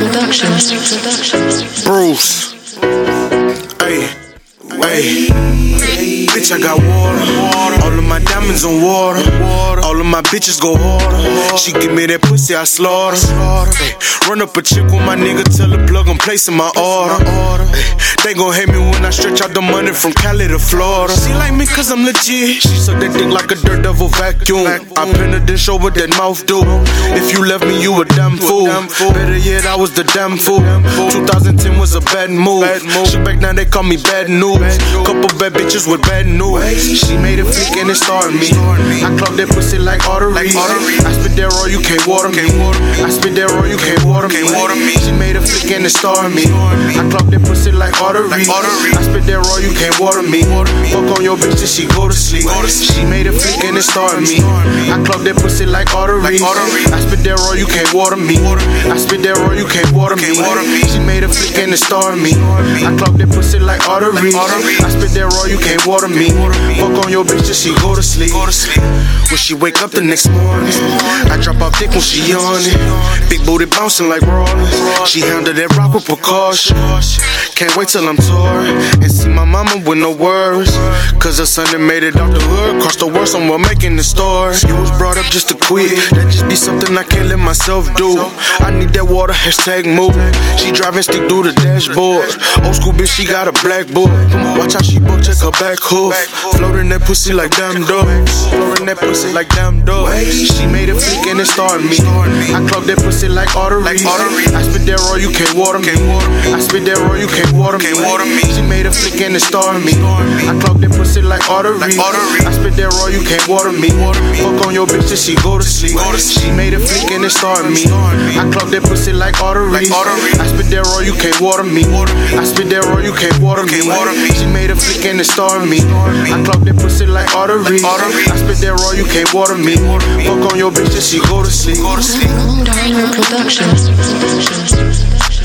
Productions. Bruce. Hey, hey. Bitch, I got water. All of my diamonds on water. All of my bitches go harder. She give me that pussy, I slaughter. Run up a chick with my nigga, tell her plug, I'm placing my order. Ay, they gon' hate me when I stretch out the money from Cali to Florida. She like me cause I'm legit. She suck that dick like a dirt devil vacuum. I pin her dish over that mouth do. If you left me, you a damn fool. Better yet, I was the damn fool. 2010 was a bad move. Shit back now they call me bad news. Couple bad bitches with bad news. She made a flick and it started me. I clogged that pussy like arteries. I spit that raw, you can't water me. I spit that raw, you can't water me. She made a flick and it started me. I clogged that pussy like arteries. I spit that raw, you can't water me. Fuck on your bitch till she go to sleep. She made a flick and it started me. I clogged that pussy like arteries. I spit that raw, you can't water me. I spit that raw, you can't water me. She made a and it started me. I clogged that pussy like arteries. I spit that raw, you can't water me. Fuck on your bitch till she go to sleep. When she wake up the next morning, I drop off dick when she yawning. Big booty bouncing like Rollins. She handled that rock with precaution. Can't wait till I'm touring and see my mama with no words. Cause her son that made it out the hood, crossed the world somewhere making the store. You was brought up just to quit. That just be something I can't let myself do. I need that water, hashtag move. She driving stick through the dashboard. Old school bitch, she got a black book. Watch how she book, check her back hoof. Floating that pussy like damn dogs. That pussy like damn dogs. She made a flick and it started me. I clogged that pussy like arteries. I spit that raw, you can't water me. I spit that raw, you can't water me. She made a flick and it started me. I clogged that pussy like arteries. I spit that raw, you can't water me. Fuck on your bitch till she go to sleep. She made a flick and it started me. I clogged that pussy like arteries. I spit that raw, you can't water me. I spit that raw, you can't water me. She made a flick and it started me. I clogged that pussy arteries. I spit that raw, you can't water me. Fuck on your bitch till she go to sleep. Cold Armor Productions. Productions.